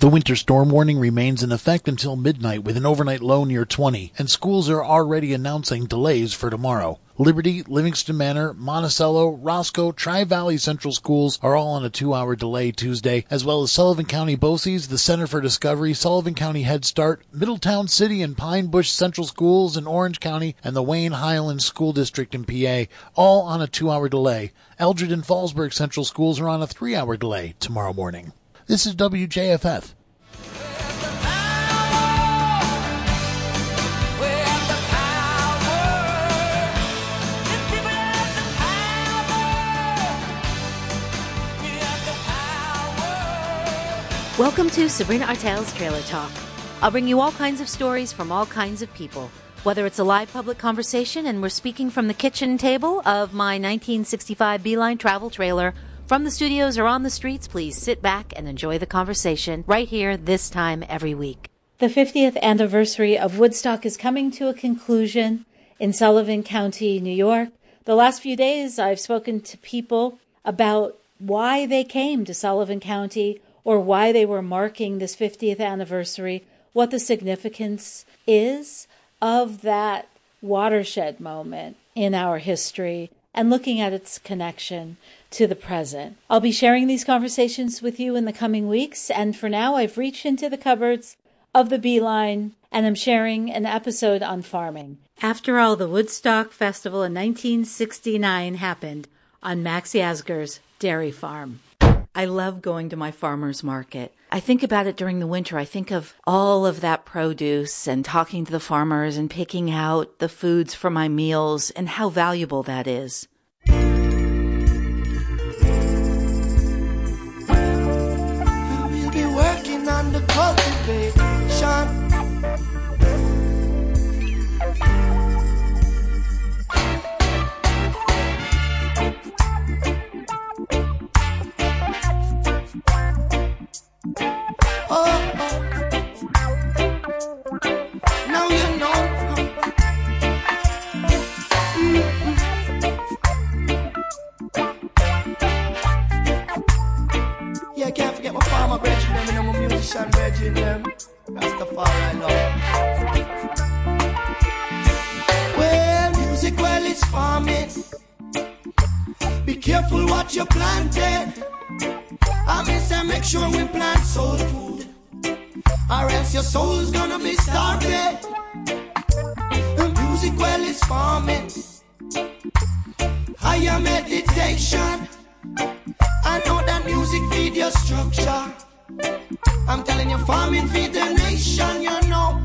The winter storm warning remains in effect until midnight with an overnight low near 20, and schools are already announcing delays for tomorrow. Liberty, Livingston Manor, Monticello, Roscoe, Tri Valley Central Schools are all on a two hour delay Tuesday, as well as Sullivan County BOCES, the Center for Discovery, Sullivan County Head Start, Middletown City and Pine Bush Central Schools in Orange County, and the Wayne Highland School District in PA, all on a two hour delay. Eldred and Fallsburg Central Schools are on a three hour delay tomorrow morning. This is WJFF. Welcome to Sabrina Artel's Trailer Talk. I'll bring you all kinds of stories from all kinds of people. Whether it's a live public conversation and we're speaking from the kitchen table of my 1965 Beeline travel trailer, from the studios or on the streets, please sit back and enjoy the conversation right here this time every week. The 50th anniversary of Woodstock is coming to a conclusion in Sullivan County, New York. The last few days, I've spoken to people about why they came to Sullivan County or why they were marking this 50th anniversary, what the significance is of that watershed moment in our history, and looking at its connection to the present. I'll be sharing these conversations with you in the coming weeks, and for now, I've reached into the cupboards of the Beeline and I'm sharing an episode on farming. After all, the Woodstock Festival in 1969 happened on Max Yasgur's dairy farm. I love going to my farmer's market. I think about it during the winter. I think of all of that produce and talking to the farmers and picking out the foods for my meals and how valuable that is. And musician brethren, them. Rastafari love. Well, music, well, it's farming. Be careful what you planted. I mean, say, make sure we plant soul food. Or else your soul's gonna be starving. Music, well, it's farming. Higher meditation. I know that music feed your structure. I'm telling you, farming feed the nation, you know.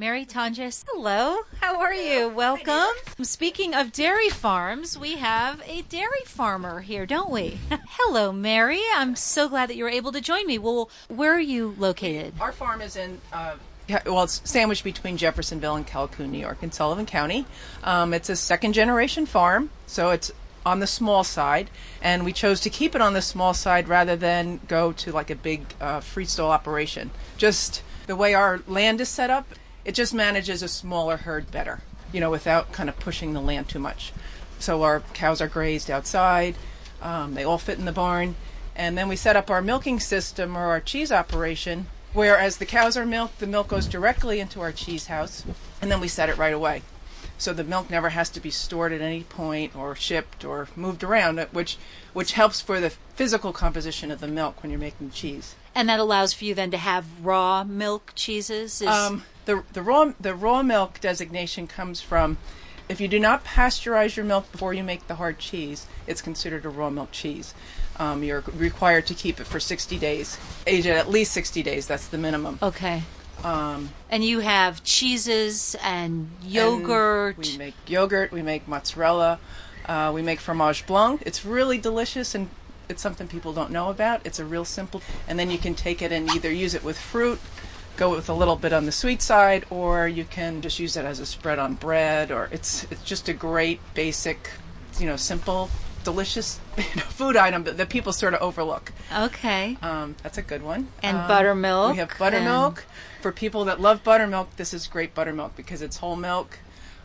Mary Tonjes, hello. How are you? Welcome. Speaking of dairy farms, we have a dairy farmer here, don't we? hello, Mary. I'm so glad that you were able to join me. Well, where are you located? Our farm is in, uh, well, it's sandwiched between Jeffersonville and Callicoon, New York, in Sullivan County. Um, it's a second generation farm, so it's on the small side, and we chose to keep it on the small side rather than go to like a big uh, freestall operation. Just the way our land is set up, it just manages a smaller herd better, you know, without kind of pushing the land too much. So our cows are grazed outside, um, they all fit in the barn, and then we set up our milking system or our cheese operation. Whereas the cows are milked, the milk goes directly into our cheese house, and then we set it right away so the milk never has to be stored at any point or shipped or moved around which which helps for the physical composition of the milk when you're making cheese And that allows for you then to have raw milk cheeses? Is, um, the the raw the raw milk designation comes from if you do not pasteurize your milk before you make the hard cheese, it's considered a raw milk cheese. Um, you're required to keep it for 60 days, age at at least 60 days. That's the minimum. okay. Um, And you have cheeses and and yogurt. we make yogurt. We make mozzarella. Uh, we make fromage blanc. It's really delicious and it's something people don't know about. It's a real simple. And then you can take it and either use it with fruit, go with a little bit on the sweet side, or you can just use it as a spread on bread. Or it's it's just a great basic, you know, simple, delicious you know, food item that, that people sort of overlook. okay. Um, that's a good one. And Um, buttermilk We have buttermilk. For people that love buttermilk, this is great buttermilk because it's whole milk.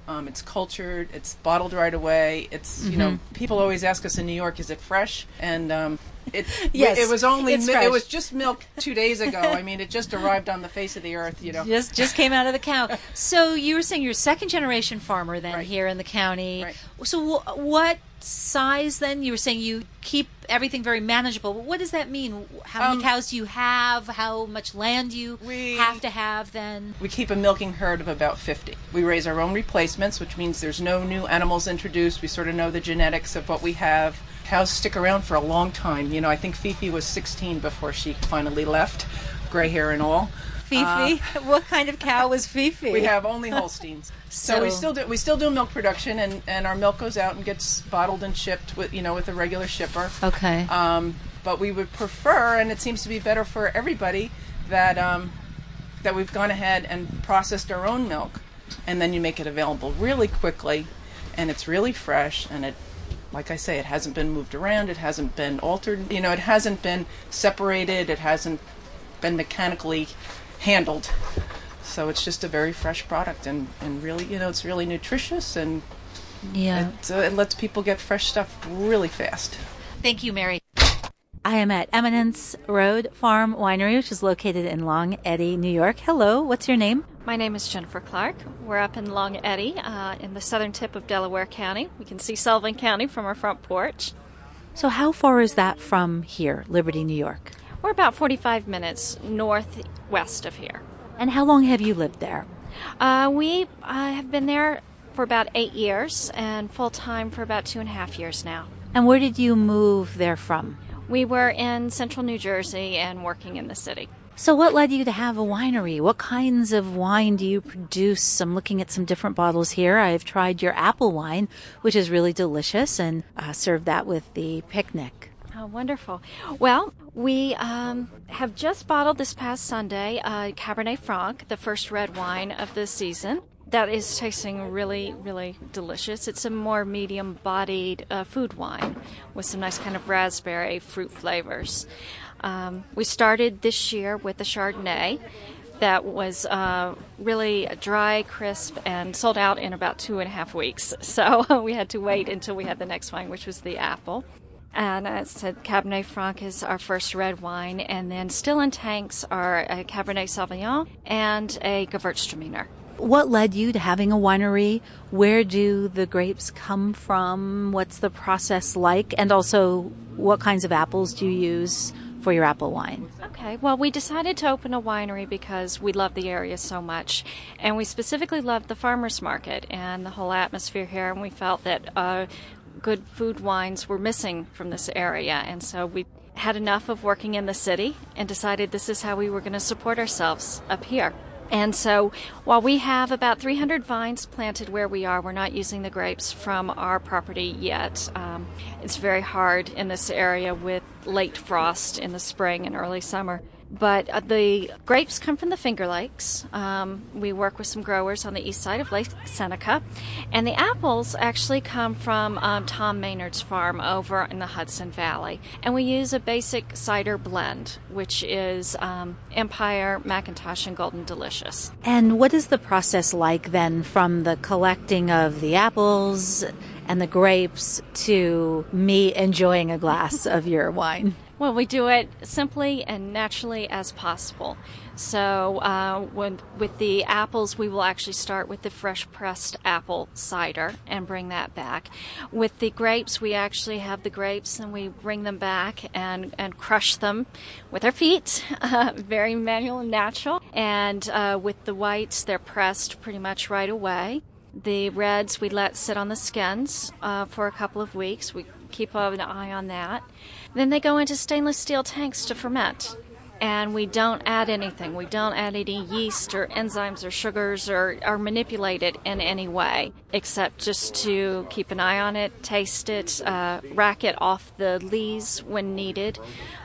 Um, it's cultured. It's bottled right away. It's you know Mm-hmm. people always ask us in New York, is it fresh? And um, It, Yes, it was only mi- it was just milk two days ago. I mean, it just arrived on the face of the earth. You know, Just just came out of the cow. So you were saying you're a second generation farmer then Right. here in the county. Right. So wh- what size then? You were saying you keep everything very manageable. But what does that mean? How many Um, cows do you have? How much land do you We- have to have then? we keep a milking herd of about 50. We raise our own replacements, which means there's no new animals introduced. We sort of know the genetics of what we have. Cows stick around for a long time. You know, I think Fifi was 16 before she finally left, gray hair and all. Fifi, what kind of cow was Fifi? Uh, We have only Holsteins. so, we still do we still do milk production and, and our milk goes out and gets bottled and shipped with you know with a regular shipper. Okay. Um, but we would prefer, and it seems to be better for everybody, that um, that we've gone ahead and processed our own milk, and then you make it available really quickly, and it's really fresh, and it, like I say, it hasn't been moved around, it hasn't been altered, you know, it hasn't been separated, it hasn't been mechanically handled. So it's just a very fresh product, and, and really, you know, it's really nutritious, and yeah. it, uh, it lets people get fresh stuff really fast. Thank you, Mary. I am at Eminence Road Farm Winery, which is located in Long Eddy, New York. Hello, what's your name? My name is Jennifer Clark. We're up in Long Eddy, uh, in the southern tip of Delaware County. We can see Sullivan County from our front porch. So, how far is that from here, Liberty, New York? We're about 45 minutes northwest of here. And how long have you lived there? Uh, we uh, have been there for about eight years and full time for about two and a half years now. And where did you move there from? We were in central New Jersey and working in the city. So, what led you to have a winery? What kinds of wine do you produce? I'm looking at some different bottles here. I've tried your apple wine, which is really delicious, and uh, served that with the picnic. Oh, wonderful. Well, we um, have just bottled this past Sunday uh, Cabernet Franc, the first red wine of the season. That is tasting really, really delicious. It's a more medium bodied uh, food wine with some nice kind of raspberry fruit flavors. Um, we started this year with a Chardonnay that was uh, really dry, crisp, and sold out in about two and a half weeks. So we had to wait until we had the next wine, which was the apple. And as I said, Cabernet Franc is our first red wine, and then still in tanks are a Cabernet Sauvignon and a Gewürztraminer. What led you to having a winery? Where do the grapes come from? What's the process like? And also, what kinds of apples do you use for your apple wine? Okay, well, we decided to open a winery because we love the area so much, and we specifically loved the farmers market and the whole atmosphere here, and we felt that uh, good food wines were missing from this area, and so we had enough of working in the city and decided this is how we were going to support ourselves up here. And so, while we have about 300 vines planted where we are, we're not using the grapes from our property yet. Um, it's very hard in this area with late frost in the spring and early summer. But uh, the grapes come from the Finger Lakes. Um, we work with some growers on the east side of Lake Seneca. And the apples actually come from um, Tom Maynard's farm over in the Hudson Valley. And we use a basic cider blend, which is um, Empire, McIntosh, and Golden Delicious. And what is the process like then from the collecting of the apples and the grapes to me enjoying a glass of your wine? Well, we do it simply and naturally as possible. So, uh, when, with the apples, we will actually start with the fresh pressed apple cider and bring that back. With the grapes, we actually have the grapes and we bring them back and, and crush them with our feet, very manual and natural. And uh, with the whites, they're pressed pretty much right away. The reds we let sit on the skins uh, for a couple of weeks. We keep an eye on that. Then they go into stainless steel tanks to ferment. And we don't add anything. We don't add any yeast or enzymes or sugars or, or manipulate it in any way, except just to keep an eye on it, taste it, uh, rack it off the lees when needed.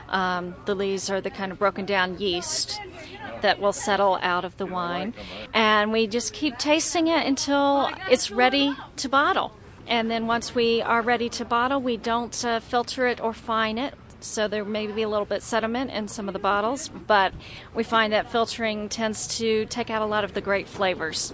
Um, the lees are the kind of broken down yeast that will settle out of the wine. And we just keep tasting it until it's ready to bottle. And then once we are ready to bottle, we don't uh, filter it or fine it. So there may be a little bit sediment in some of the bottles, but we find that filtering tends to take out a lot of the great flavors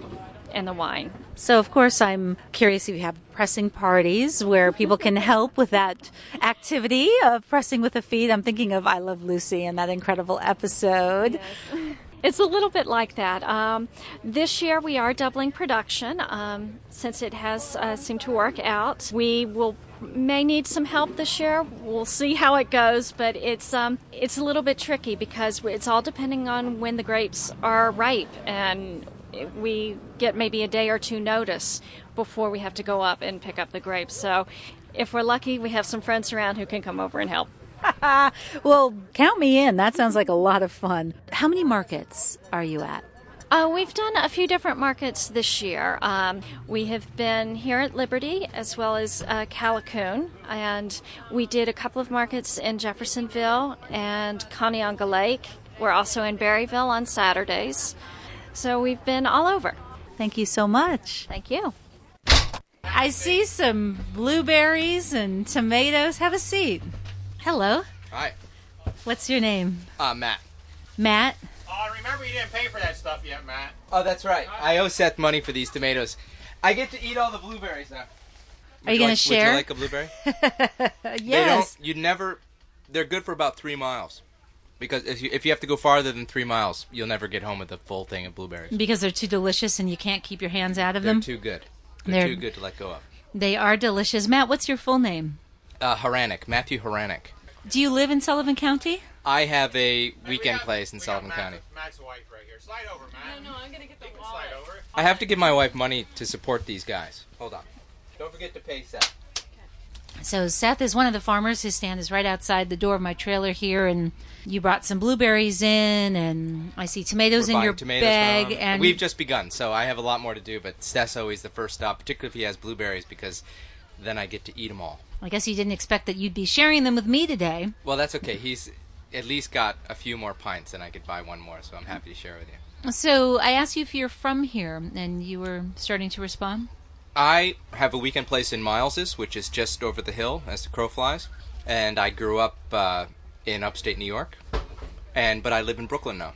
in the wine. So, of course, I'm curious if you have pressing parties where people can help with that activity of pressing with the feet. I'm thinking of I Love Lucy and that incredible episode. Yes. It's a little bit like that. Um, this year we are doubling production um, since it has uh, seemed to work out. We will may need some help this year. We'll see how it goes, but it's um, it's a little bit tricky because it's all depending on when the grapes are ripe, and we get maybe a day or two notice before we have to go up and pick up the grapes. So, if we're lucky, we have some friends around who can come over and help. well, count me in. That sounds like a lot of fun. How many markets are you at? Uh, we've done a few different markets this year. Um, we have been here at Liberty as well as uh, Callicoon, and we did a couple of markets in Jeffersonville and Kenoza Lake. We're also in Barryville on Saturdays. So we've been all over. Thank you so much. Thank you. I see some blueberries and tomatoes. Have a seat. Hello. Hi. What's your name? Uh, Matt. Matt. Oh, remember you didn't pay for that stuff yet, Matt. Oh, that's right. I owe Seth money for these tomatoes. I get to eat all the blueberries now. Are you going like, to share? Would you like a blueberry? yes. They don't. You never. They're good for about three miles, because if you if you have to go farther than three miles, you'll never get home with a full thing of blueberries. Because they're too delicious and you can't keep your hands out of them? They're too good. They're, They're- too good to let go of. They are delicious. Matt, what's your full name? Uh, Haranek, Matthew Haranek. Do you live in Sullivan County? I have a Hey, we weekend got- place in we got Sullivan Matt- County. Matt's wife right here. Slide over, Matt. No, no, I'm gonna get the Slide over. I have to give my wife money to support these guys. Hold on. Don't forget to pay Seth. So Seth is one of the farmers. His stand is right outside the door of my trailer here, and you brought some blueberries in, and I see tomatoes We're in your tomatoes bag, from- and we've just begun, so I have a lot more to do. But Seth's always the first stop, particularly if he has blueberries, because then I get to eat them all. I guess you didn't expect that you'd be sharing them with me today. Well, that's okay. He's at least got a few more pints, and I could buy one more, so I'm happy to share with you. So I asked you if you're from here, and you were starting to respond. I have a weekend place in Mileses, which is just over the hill as the crow flies, and I grew up uh, in upstate New York, and but I live in Brooklyn now.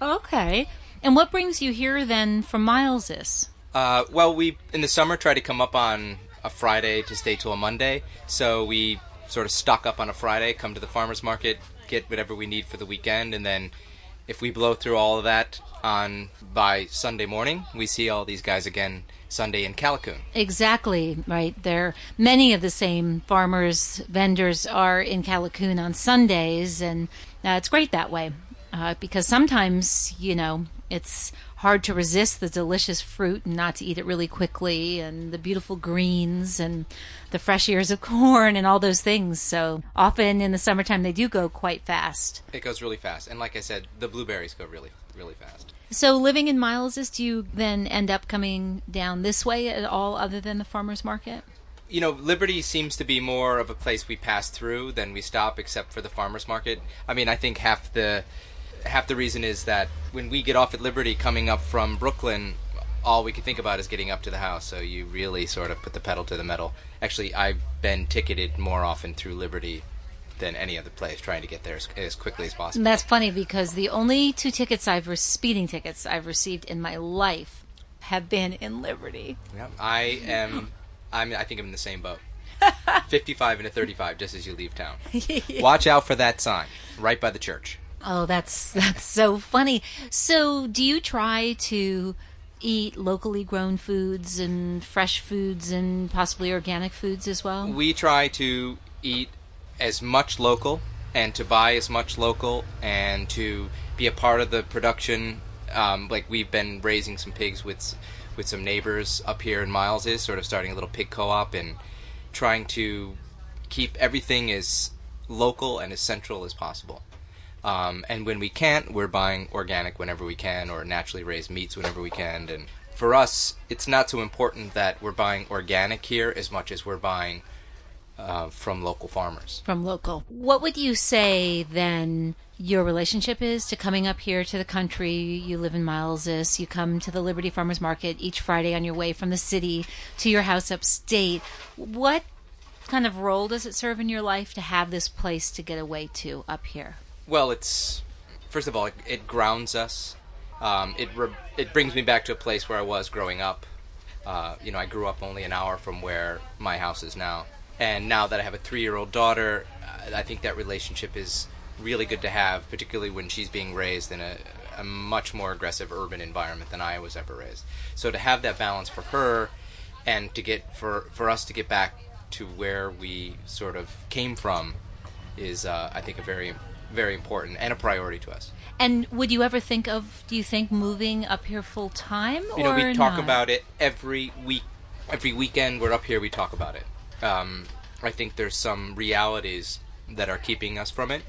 Okay. And what brings you here then from Mileses? Uh, well, we in the summer try to come up on a Friday to stay till a Monday, so we sort of stock up on a Friday, come to the farmers market, get whatever we need for the weekend, and then if we blow through all of that on by Sunday morning, we see all these guys again Sunday in Callicoon. Exactly right. There, many of the same farmers, vendors are in Callicoon on Sundays, and uh, it's great that way uh, because sometimes you know it's hard to resist the delicious fruit and not to eat it really quickly, and the beautiful greens and the fresh ears of corn and all those things. So often in the summertime they do go quite fast. It goes really fast, and like I said, the blueberries go really, really fast. So living in Mileses, do you then end up coming down this way at all, other than the farmers market? you know, Liberty seems to be more of a place we pass through than we stop, except for the farmers market. I mean, I think half the half the reason is that when we get off at Liberty, coming up from Brooklyn, all we can think about is getting up to the house. So you really sort of put the pedal to the metal. Actually, I've been ticketed more often through Liberty than any other place, trying to get there as, as quickly as possible. And that's funny because the only two tickets I've re- speeding tickets I've received in my life have been in Liberty. Yeah, I am. I'm. I think I'm in the same boat. 55 and a 35, just as you leave town. Watch out for that sign right by the church. Oh, that's that's so funny. So, do you try to eat locally grown foods and fresh foods and possibly organic foods as well? We try to eat as much local and to buy as much local and to be a part of the production. Um, like we've been raising some pigs with with some neighbors up here in Mileses sort of starting a little pig co-op and trying to keep everything as local and as central as possible. Um, and when we can't, we're buying organic whenever we can, or naturally raised meats whenever we can. And for us, it's not so important that we're buying organic here as much as we're buying uh, from local farmers. From local. What would you say then your relationship is to coming up here to the country? You live in Mileses, you come to the Liberty Farmers Market each Friday on your way from the city to your house upstate. What kind of role does it serve in your life to have this place to get away to up here? Well, it's first of all, it, it grounds us. Um, it re- it brings me back to a place where I was growing up. Uh, you know, I grew up only an hour from where my house is now, and now that I have a three-year-old daughter, I think that relationship is really good to have, particularly when she's being raised in a, a much more aggressive urban environment than I was ever raised. So to have that balance for her, and to get for for us to get back to where we sort of came from, is uh, I think a very very important and a priority to us. And would you ever think of, do you think, moving up here full time? You know, we talk not? about it every week. Every weekend we're up here, we talk about it. Um, I think there's some realities that are keeping us from it,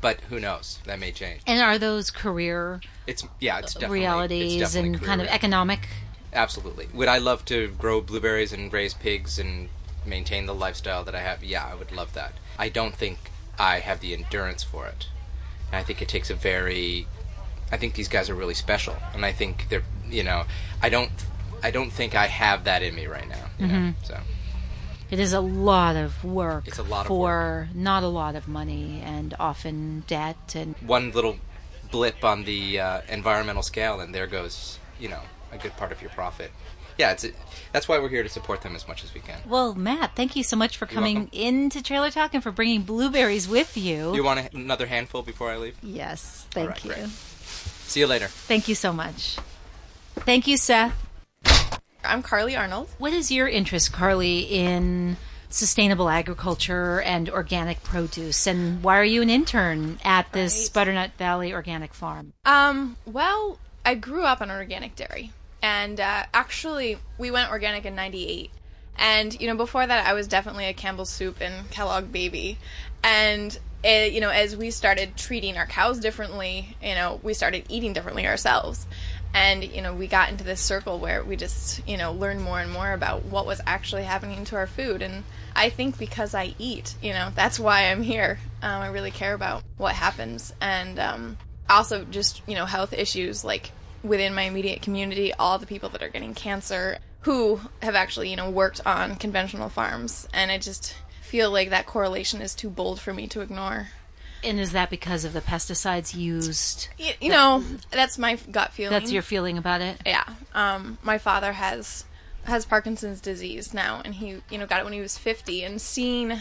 but who knows? That may change. And are those career It's yeah, it's definitely realities it's definitely and kind of economic? Absolutely. Would I love to grow blueberries and raise pigs and maintain the lifestyle that I have? Yeah, I would love that. I don't think I have the endurance for it. And I think it takes a very I think these guys are really special and I think they're, you know, I don't I don't think I have that in me right now, you know. Mm-hmm. So, It is a lot of work It's a lot of for not a lot of money and often debt and one little blip on the uh, environmental scale and there goes, you know, a good part of your profit. Yeah, it's that's why we're here to support them as much as we can. well, Matt, thank you so much for coming welcome. into Trailer Talk and for bringing blueberries with you. You want a, another handful before I leave? yes, thank right, you. great. See you later. Thank you so much. Thank you, Seth. I'm Carly Arnold. What is your interest, Carly, in sustainable agriculture and organic produce? And why are you an intern at this Right. Butternut Valley Organic Farm? Um, well, I grew up on an organic dairy. And uh, actually, we went organic in 98. And, you know, before that, I was definitely a Campbell's soup and Kellogg baby. And, uh you know, as we started treating our cows differently, you know, we started eating differently ourselves. And, you know, we got into this circle where we just, you know, learned more and more about what was actually happening to our food. And I think because I eat, you know, that's why I'm here. Um, I really care about what happens. And um, also just, you know, health issues like within my immediate community, all the people that are getting cancer who have actually, you know, worked on conventional farms. And I just feel like that correlation is too bold for me to ignore. And is that because of the pesticides used? Y- You know, that's my gut feeling. That's your feeling about it? yeah. Um, my father has has Parkinson's disease now, and he you know got it when he was fifty. And seeing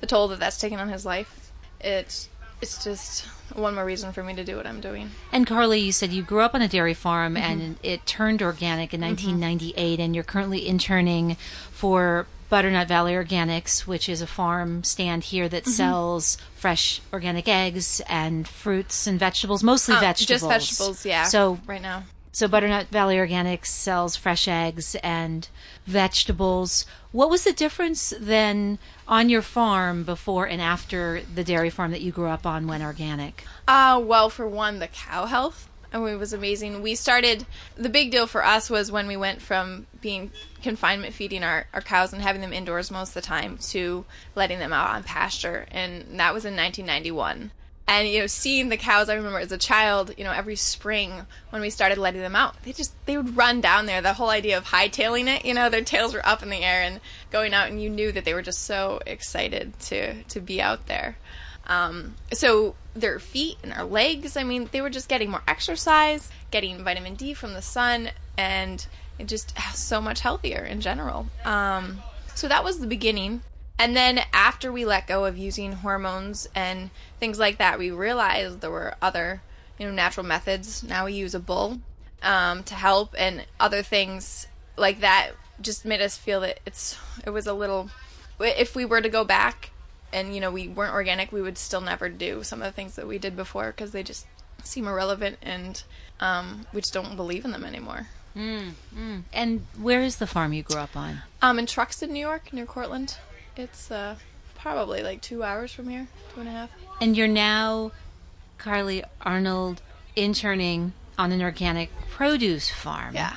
the toll that that's taken on his life, it's it's just one more reason for me to do what I'm doing. And Carly, you said you grew up on a dairy farm Mm-hmm. and it turned organic in 1998, and you're currently interning for Butternut Valley Organics, which is a farm stand here that Mm-hmm. sells fresh organic eggs and fruits and vegetables, mostly Um, vegetables. Just vegetables, yeah. So right now. So Butternut Valley Organics sells fresh eggs and vegetables. What was the difference then on your farm before and after the dairy farm that you grew up on went organic? Uh, well, for one, the cow health. I mean, it was amazing. We started, the big deal for us was when we went from being confinement feeding our, our cows and having them indoors most of the time to letting them out on pasture. And that was in 1991. And, you know, seeing the cows, I remember as a child, you know, every spring when we started letting them out, they just, they would run down there. The whole idea of hightailing it, you know, their tails were up in the air and going out, and you knew that they were just so excited to, to be out there. Um, so their feet and their legs, I mean, they were just getting more exercise, getting vitamin D from the sun, and just so much healthier in general. Um, so that was the beginning. And then after we let go of using hormones and things like that, we realized there were other, you know, natural methods. Now we use a bull um, to help, and other things like that just made us feel that it's it was a little. If we were to go back and you know we weren't organic, we would still never do some of the things that we did before because they just seem irrelevant, and um, we just don't believe in them anymore. And where is the farm you grew up on? Um, in Truxton, New York, near Cortland. It's uh, probably like two hours from here, two and a half. And you're now, Carly Arnold, interning on an organic produce farm. Yeah.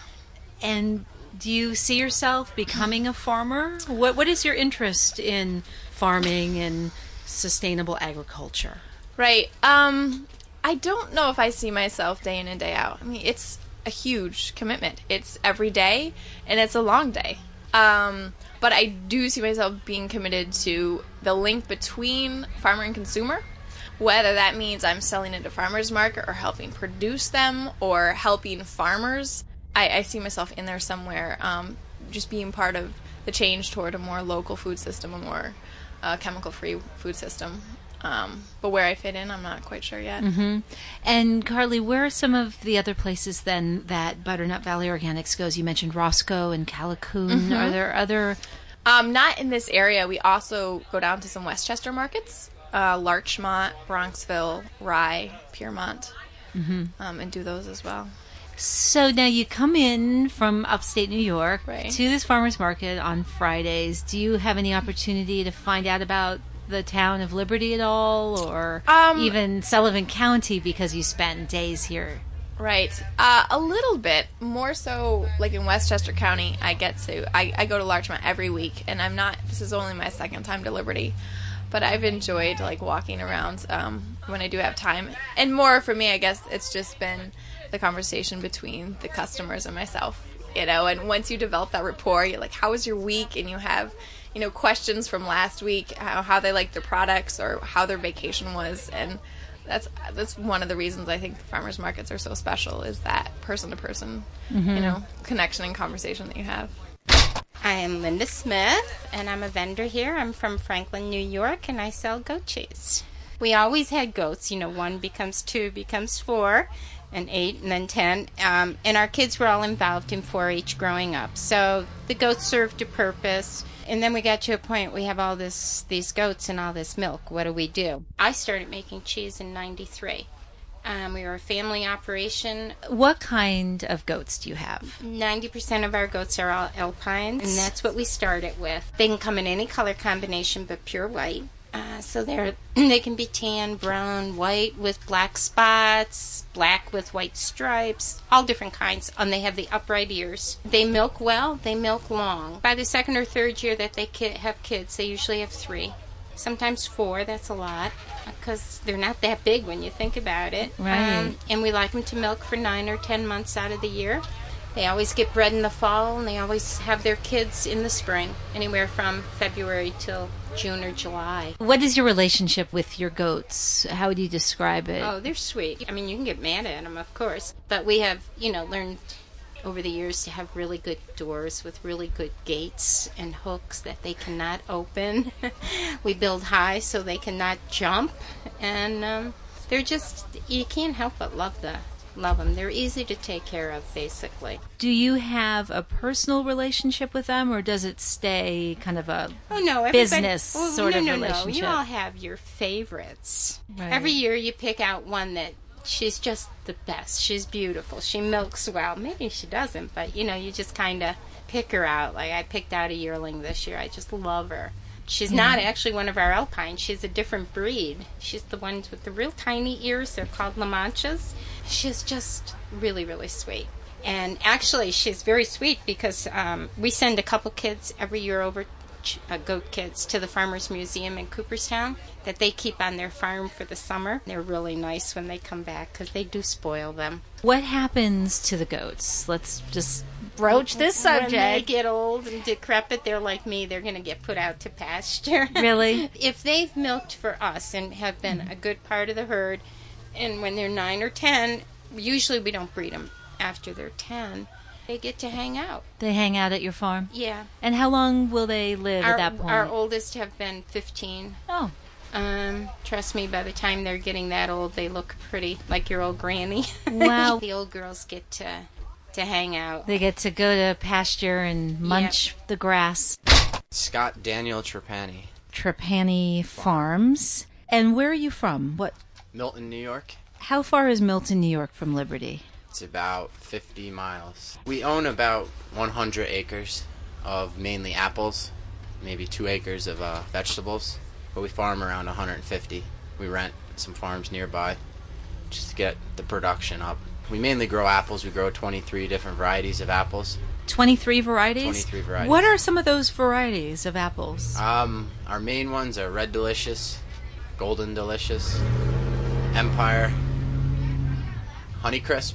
And do you see yourself becoming a farmer? What What is your interest in farming and sustainable agriculture? Right. Um, I don't know if I see myself day in and day out. I mean, it's a huge commitment. It's every day, and it's a long day. Um, but I do see myself being committed to the link between farmer and consumer, whether that means I'm selling into farmers market or helping produce them or helping farmers. I, I see myself in there somewhere, um, just being part of the change toward a more local food system, a more uh, chemical-free food system. Um, but where I fit in, I'm not quite sure yet. Mm-hmm. And Carly, where are some of the other places then that Butternut Valley Organics goes? You mentioned Roscoe and Callicoon. Mm-hmm. Are there other? Um, not in this area. We also go down to some Westchester markets, uh, Larchmont, Bronxville, Rye, Piermont, Mm-hmm. um, and do those as well. So now you come in from upstate New York Right. to this farmers market on Fridays. Do you have any opportunity to find out about the town of Liberty at all, or Um, even Sullivan County because you spend days here? Right. Uh, a little bit more so, like in Westchester County. I get to I, I go to Larchmont every week, and I'm not. This is only my second time to Liberty, but I've enjoyed like walking around um, when I do have time. And more for me, I guess it's just been the conversation between the customers and myself. You know, and once you develop that rapport, you're like, "How was your week?" And you have, you know, questions from last week, how, how they liked their products or how their vacation was, and that's that's one of the reasons I think the farmers markets are so special is that person to person, you mm-hmm. know, connection and conversation that you have. I am Linda Smith, and I'm a vendor here. I'm from Franklin, New York, and I sell goat cheese. We always had goats. You know, one becomes two, becomes four, and eight, and then ten. Um, and our kids were all involved in 4-H growing up, so the goats served a purpose. And then we got to a point we have all this these goats and all this milk. What do we do? I started making cheese in '93. Um, we were a family operation. What kind of goats do you have? 90% of our goats are all alpines, and that's what we started with. They can come in any color combination but pure white. Uh, so they're they can be tan, brown, white with black spots, black with white stripes, all different kinds. And they have the upright ears. They milk well. They milk long. By the second or third year that they ki- have kids, they usually have three, sometimes four. That's a lot because they're not that big when you think about it. Um, Right. and we like them to milk for nine or ten months out of the year. They always get bred in the fall, and they always have their kids in the spring, anywhere from February till June or July. What is your relationship with your goats? How would you describe it? Oh, they're sweet. I mean, you can get mad at them, of course, but we have, you know, learned over the years to have really good doors with really good gates and hooks that they cannot open. we build high so they cannot jump, and um, they're just you can't help but love the love them. They're easy to take care of, basically. Do you have a personal relationship with them, or does it stay kind of a Oh no, business well, sort no, of no, No, relationship? you all have your favorites. Right. Every year you pick out one that she's just the best. She's beautiful. She milks well. Maybe she doesn't, but you know, you just kind of pick her out. Like I picked out a yearling this year. I just love her. She's not actually one of our alpines. She's a different breed. She's the ones with the real tiny ears. They're called La Manchas. She's just really, really sweet. And actually, she's very sweet because um, we send a couple kids every year over, ch- uh, goat kids, to the Farmers Museum in Cooperstown that they keep on their farm for the summer. They're really nice when they come back because they do spoil them. What happens to the goats? Let's just broach this subject. When they get old and decrepit, they're like me. They're going to get put out to pasture. Really? if they've milked for us and have been a good part of the herd, and when they're nine or ten, usually we don't breed them after they're ten. They get to hang out. They hang out at your farm. Yeah. And how long will they live Our, at that point? our oldest have been 15. oh, Um, trust me, by the time they're getting that old, they look pretty like your old granny. Wow. the old girls get to to hang out. they get to go to pasture and munch the grass. Scott Daniel Trapani, Trapani Farms. And where are you from? What? Milton, New York. How far is Milton, New York from Liberty? It's about 50 miles. We own about 100 acres of mainly apples, maybe two acres of uh, vegetables, but we farm around 150. We rent some farms nearby just to get the production up. We mainly grow apples. We grow 23 different varieties of apples. 23 varieties? 23 varieties. What are some of those varieties of apples? Um, our main ones are Red Delicious, Golden Delicious, Empire, Honeycrisp.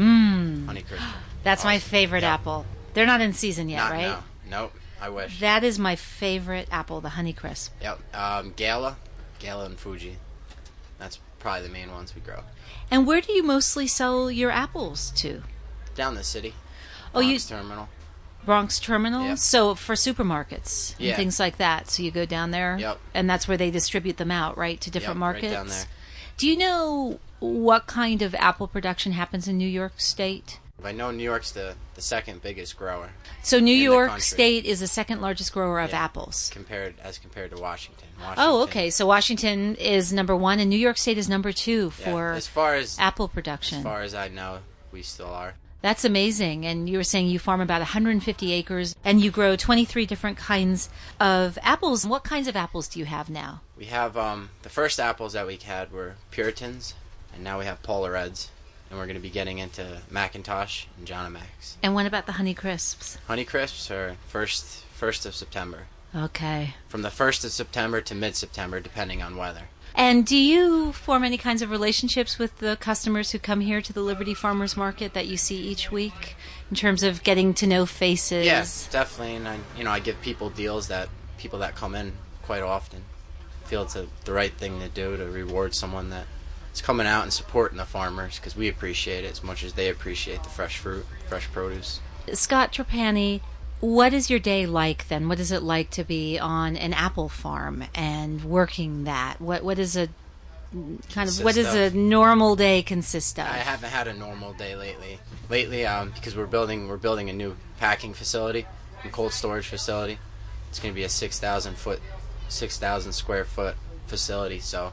Mmm. Honeycrisp. That's my favorite Yeah. apple. They're not in season yet, Not right? now. Nope. I wish. That is my favorite apple, the Honeycrisp. Yep. Um, Gala, Gala and Fuji. That's probably the main ones we grow. And where do you mostly sell your apples to? Down the city. Oh, you Bronx terminal. Bronx Terminal. Yep. So for supermarkets and Yeah. things like that. So you go down there, Yep. and that's where they distribute them out, right, to different Yep, right markets. down there. Do you know what kind of apple production happens in New York State? I know New York's the, the second biggest grower So New York. State is the second largest grower of Yeah. apples. compared as compared to Washington. Washington Oh, okay. So Washington is number one, and New York State is number two yeah, for as far as apple production. as far as I know, we still are. That's amazing. And you were saying you farm about 150 acres, and you grow 23 different kinds of apples. What kinds of apples do you have now? We have um, the first apples that we had were Puritans, and now we have Paula Reds, and we're going to be getting into McIntosh and Jonamacs. And what about the Honey Crisps? Honey Crisps are first first of September, Okay. from the first of September to mid September, depending on weather. And do you form any kinds of relationships with the customers who come here to the Liberty Farmers Market that you see each week in terms of getting to know faces? Yes, definitely, and I, you know, I give people deals that people that come in quite often feel it's a, the right thing to do to reward someone that is coming out and supporting the farmers because we appreciate it as much as they appreciate the fresh fruit, fresh produce. Scott Trapani, what is your day like then? What is it like to be on an apple farm and working that? What what is a kind of what does a normal day consist of? I haven't had a normal day lately. Lately, um, because we're building we're building a new packing facility, a cold storage facility. It's going to be a six thousand foot, six thousand square foot facility. So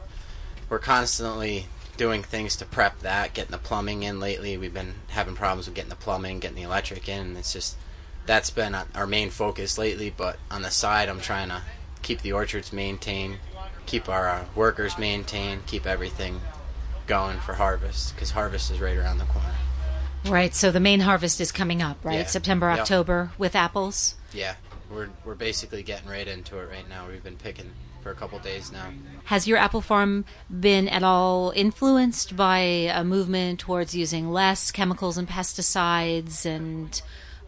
we're constantly doing things to prep that, getting the plumbing in. Lately, we've been having problems with getting the plumbing, getting the electric in. And it's just that's been our main focus lately. But on the side, I'm trying to keep the orchards maintained, keep our uh, workers maintained, keep everything going for harvest because harvest is right around the corner. Right, so the main harvest is coming up, right? Yeah. September, Yep. October with apples. Yeah, we're we're basically getting right into it right now. We've been picking for a couple days now. Has your apple farm been at all influenced by a movement towards using less chemicals and pesticides and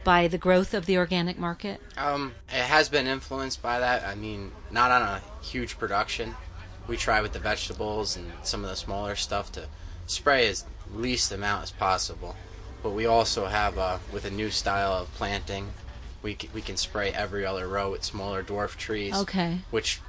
by the growth of the organic market? Um, it has been influenced by that. I mean, not on a huge production. We try with the vegetables and some of the smaller stuff to spray as least amount as possible. But we also have, uh, with a new style of planting, we c- we can spray every other row with smaller dwarf trees. Okay. Which,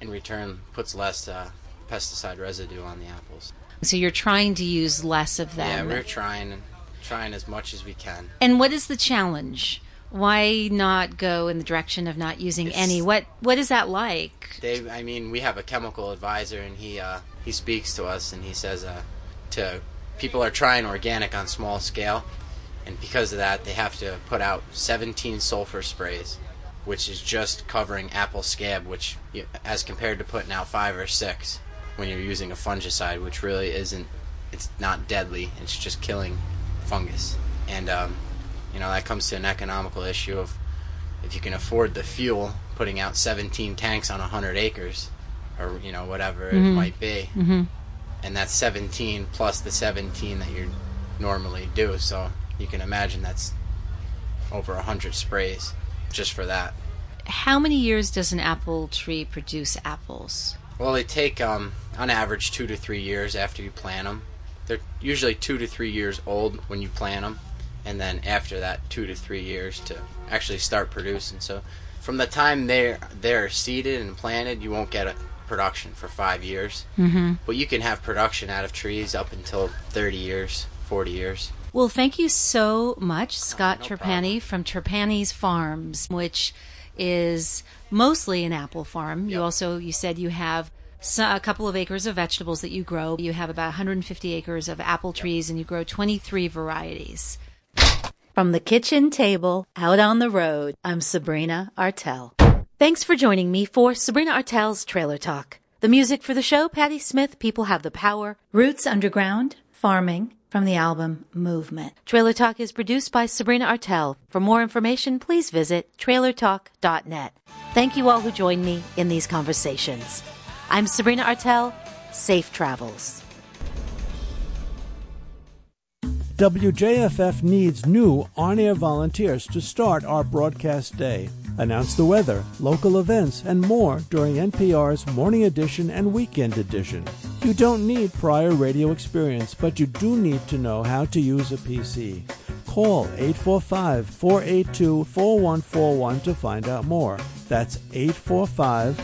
in return, puts less uh, pesticide residue on the apples. So you're trying to use less of them. Yeah, we're trying trying as much as we can. and what is the challenge? Why not go in the direction of not using It's- any? What what is that like? Dave, I mean, we have a chemical advisor, and he uh, he speaks to us, and he says uh, to people are trying organic on small scale, and because of that, they have to put out 17 sulfur sprays, which is just covering apple scab, which as compared to putting out five or six when you're using a fungicide, which really isn't, it's not deadly, it's just killing fungus, and um, you know that comes to an economical issue of if you can afford the fuel, putting out 17 tanks on 100 acres, or you know whatever it Mhm. might be, Mhm. and that's 17 plus the 17 that you normally do. So you can imagine that's over 100 sprays just for that. How many years does an apple tree produce apples? Well, they take um, on average two to three years after you plant them. They're usually two to three years old when you plant them, and then after that, two to three years to actually start producing. So, from the time they're they're seeded and planted, you won't get a production for five years. Mhm. But you can have production out of trees up until 30 years, 40 years. Well, thank you so much, Scott Trapani from Trapani's Farms, which is mostly an apple farm. You also you said you have a couple of acres of vegetables that you grow. You have about 150 acres of apple trees, and you grow 23 varieties. From the kitchen table out on the road, I'm Sabrina Artel. Thanks for joining me for Sabrina Artel's Trailer Talk. The music for the show, Patti Smith, People Have the Power, Roots Underground, Farming, from the album Movement. Trailer Talk is produced by Sabrina Artel. For more information, please visit trailertalk.net. Thank you all who joined me in these conversations. I'm Sabrina Artel. Safe travels. WJFF needs new on air volunteers to start our broadcast day. Announce the weather, local events, and more during NPR's Morning Edition and Weekend Edition. You don't need prior radio experience, but you do need to know how to use a PC. Call 845 482 4141 to find out more. That's 845